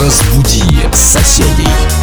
Разбуди соседей.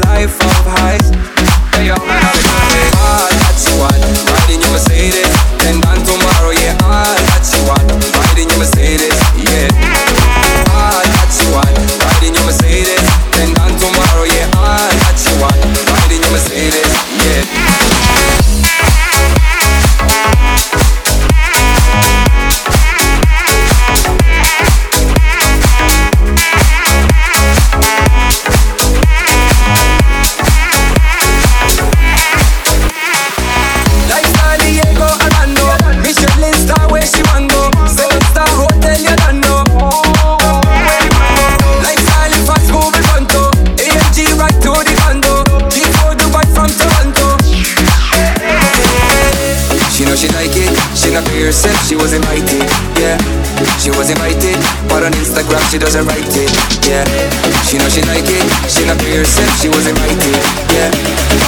life of highs on Instagram, she doesn't write it, yeah. She knows she like it, she not be herself, she wasn't writing. yeah.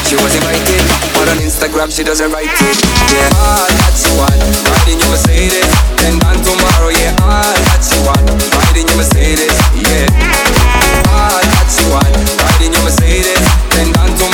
She was invited, but on Instagram she doesn't write it, yeah. All that she want, riding your Mercedes. Then gone tomorrow, yeah All that she want, riding your Mercedes, yeah. All that she want, riding your Mercedes. Then gone tomorrow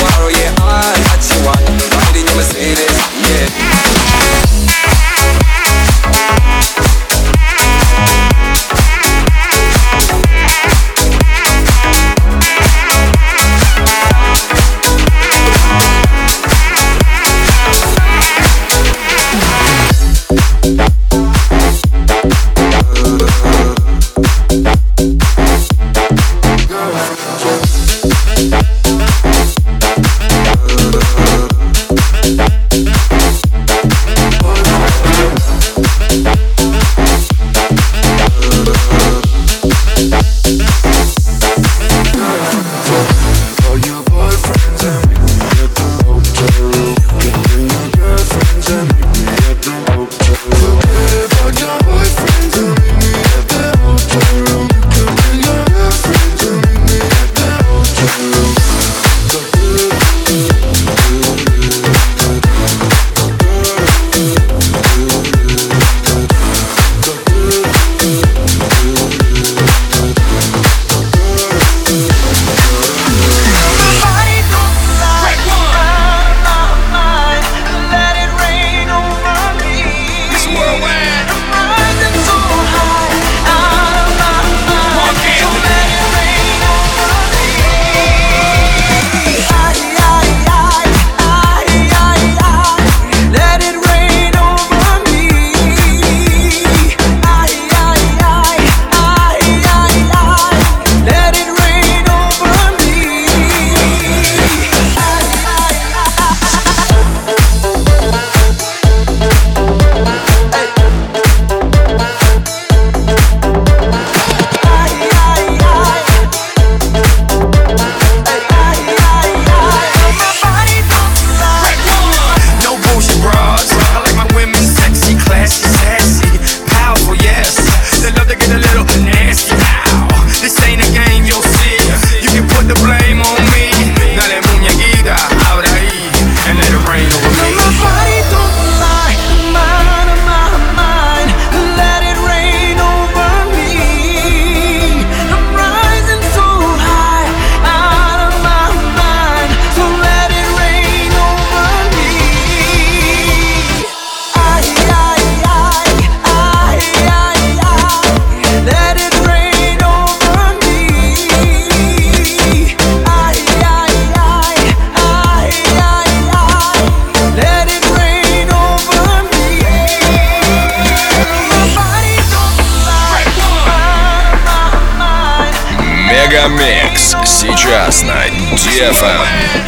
BFM.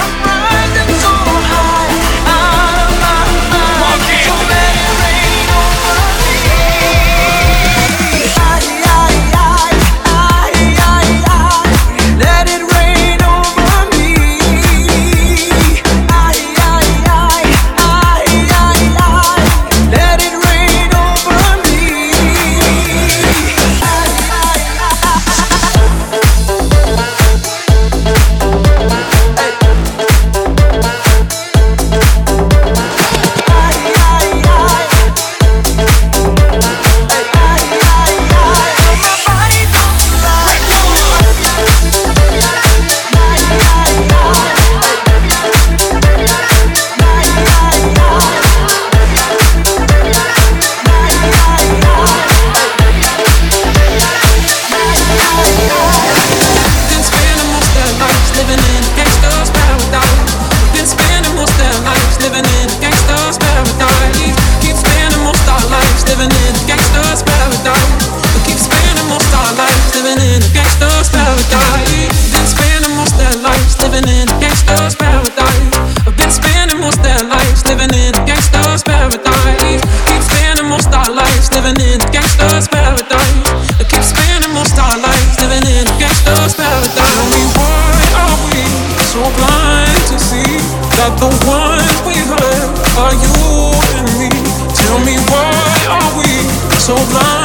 are you and me? Tell me why are we so blind?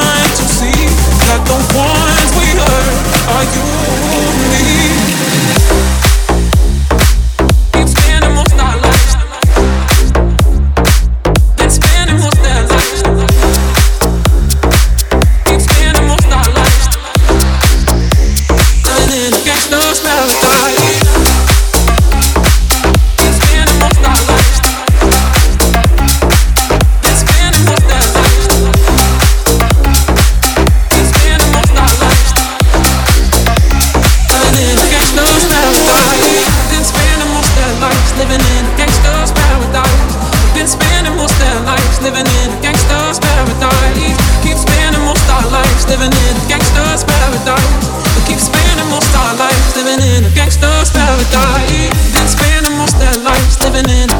living in a gangster's paradise. Been spending most our lives living in a gangster's paradise. Keep spending most our lives living in a gangster's paradise. Keep spending most our lives living in a gangster's paradise. Been spending most our lives living in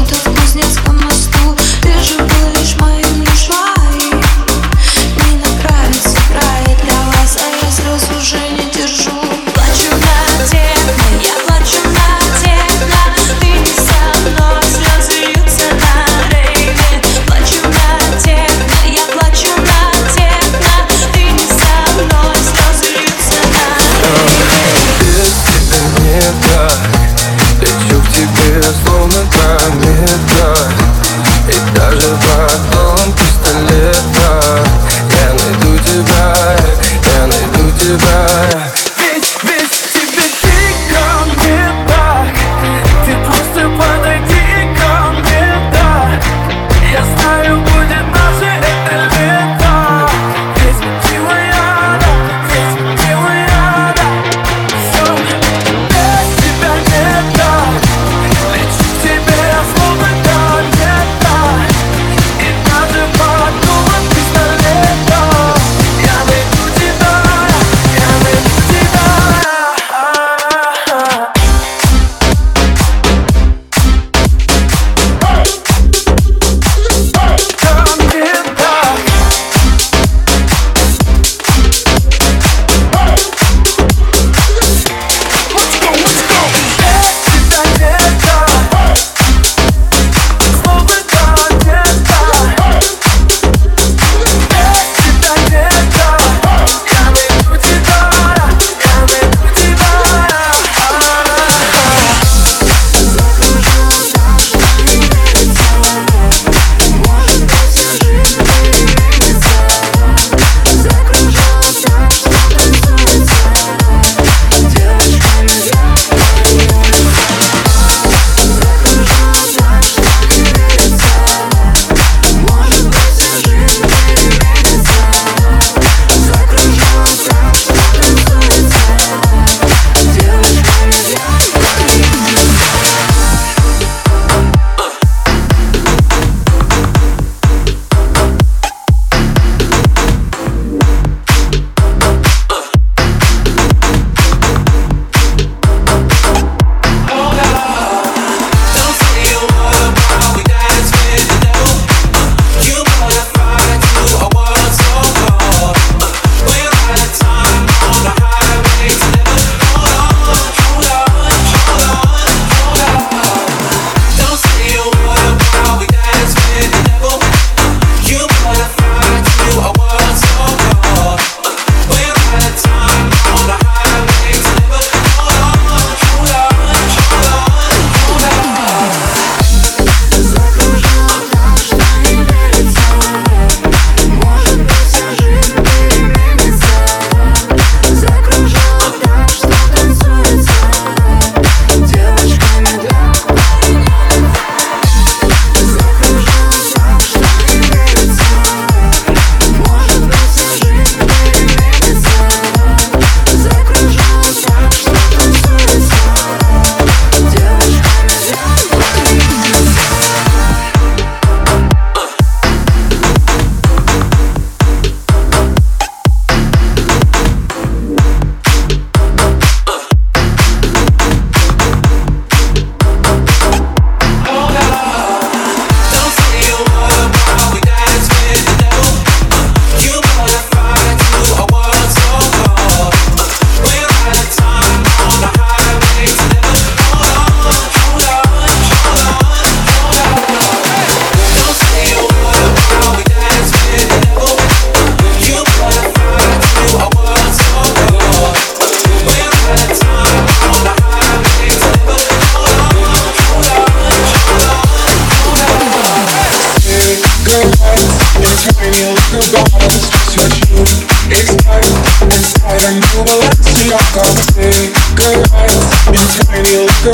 будто кузнец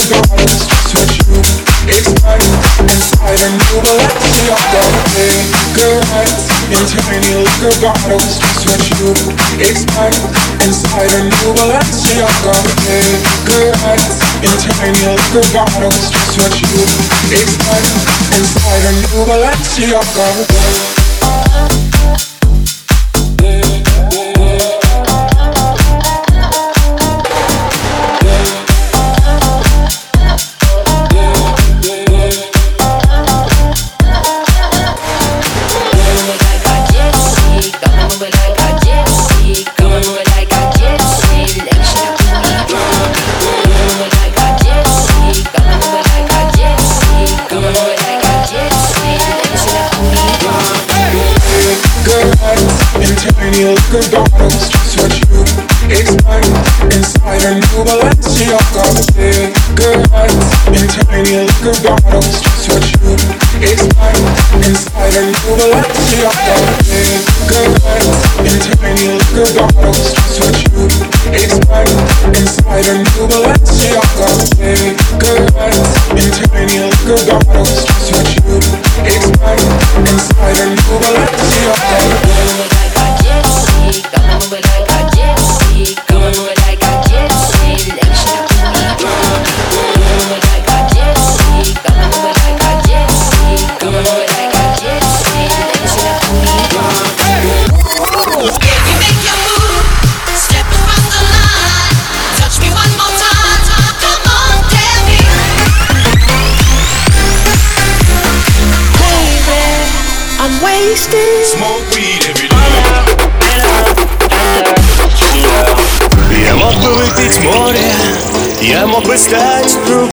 bottles, just what you. Expect. Inside a new Balenciaga, liquor bottles, just what you expect. Inside a new in tiny liquor bottles, just what you expect. Inside a new liquor bottles, in tiny liquor bottles, just what you expect. Inside a new Balenciaga. start to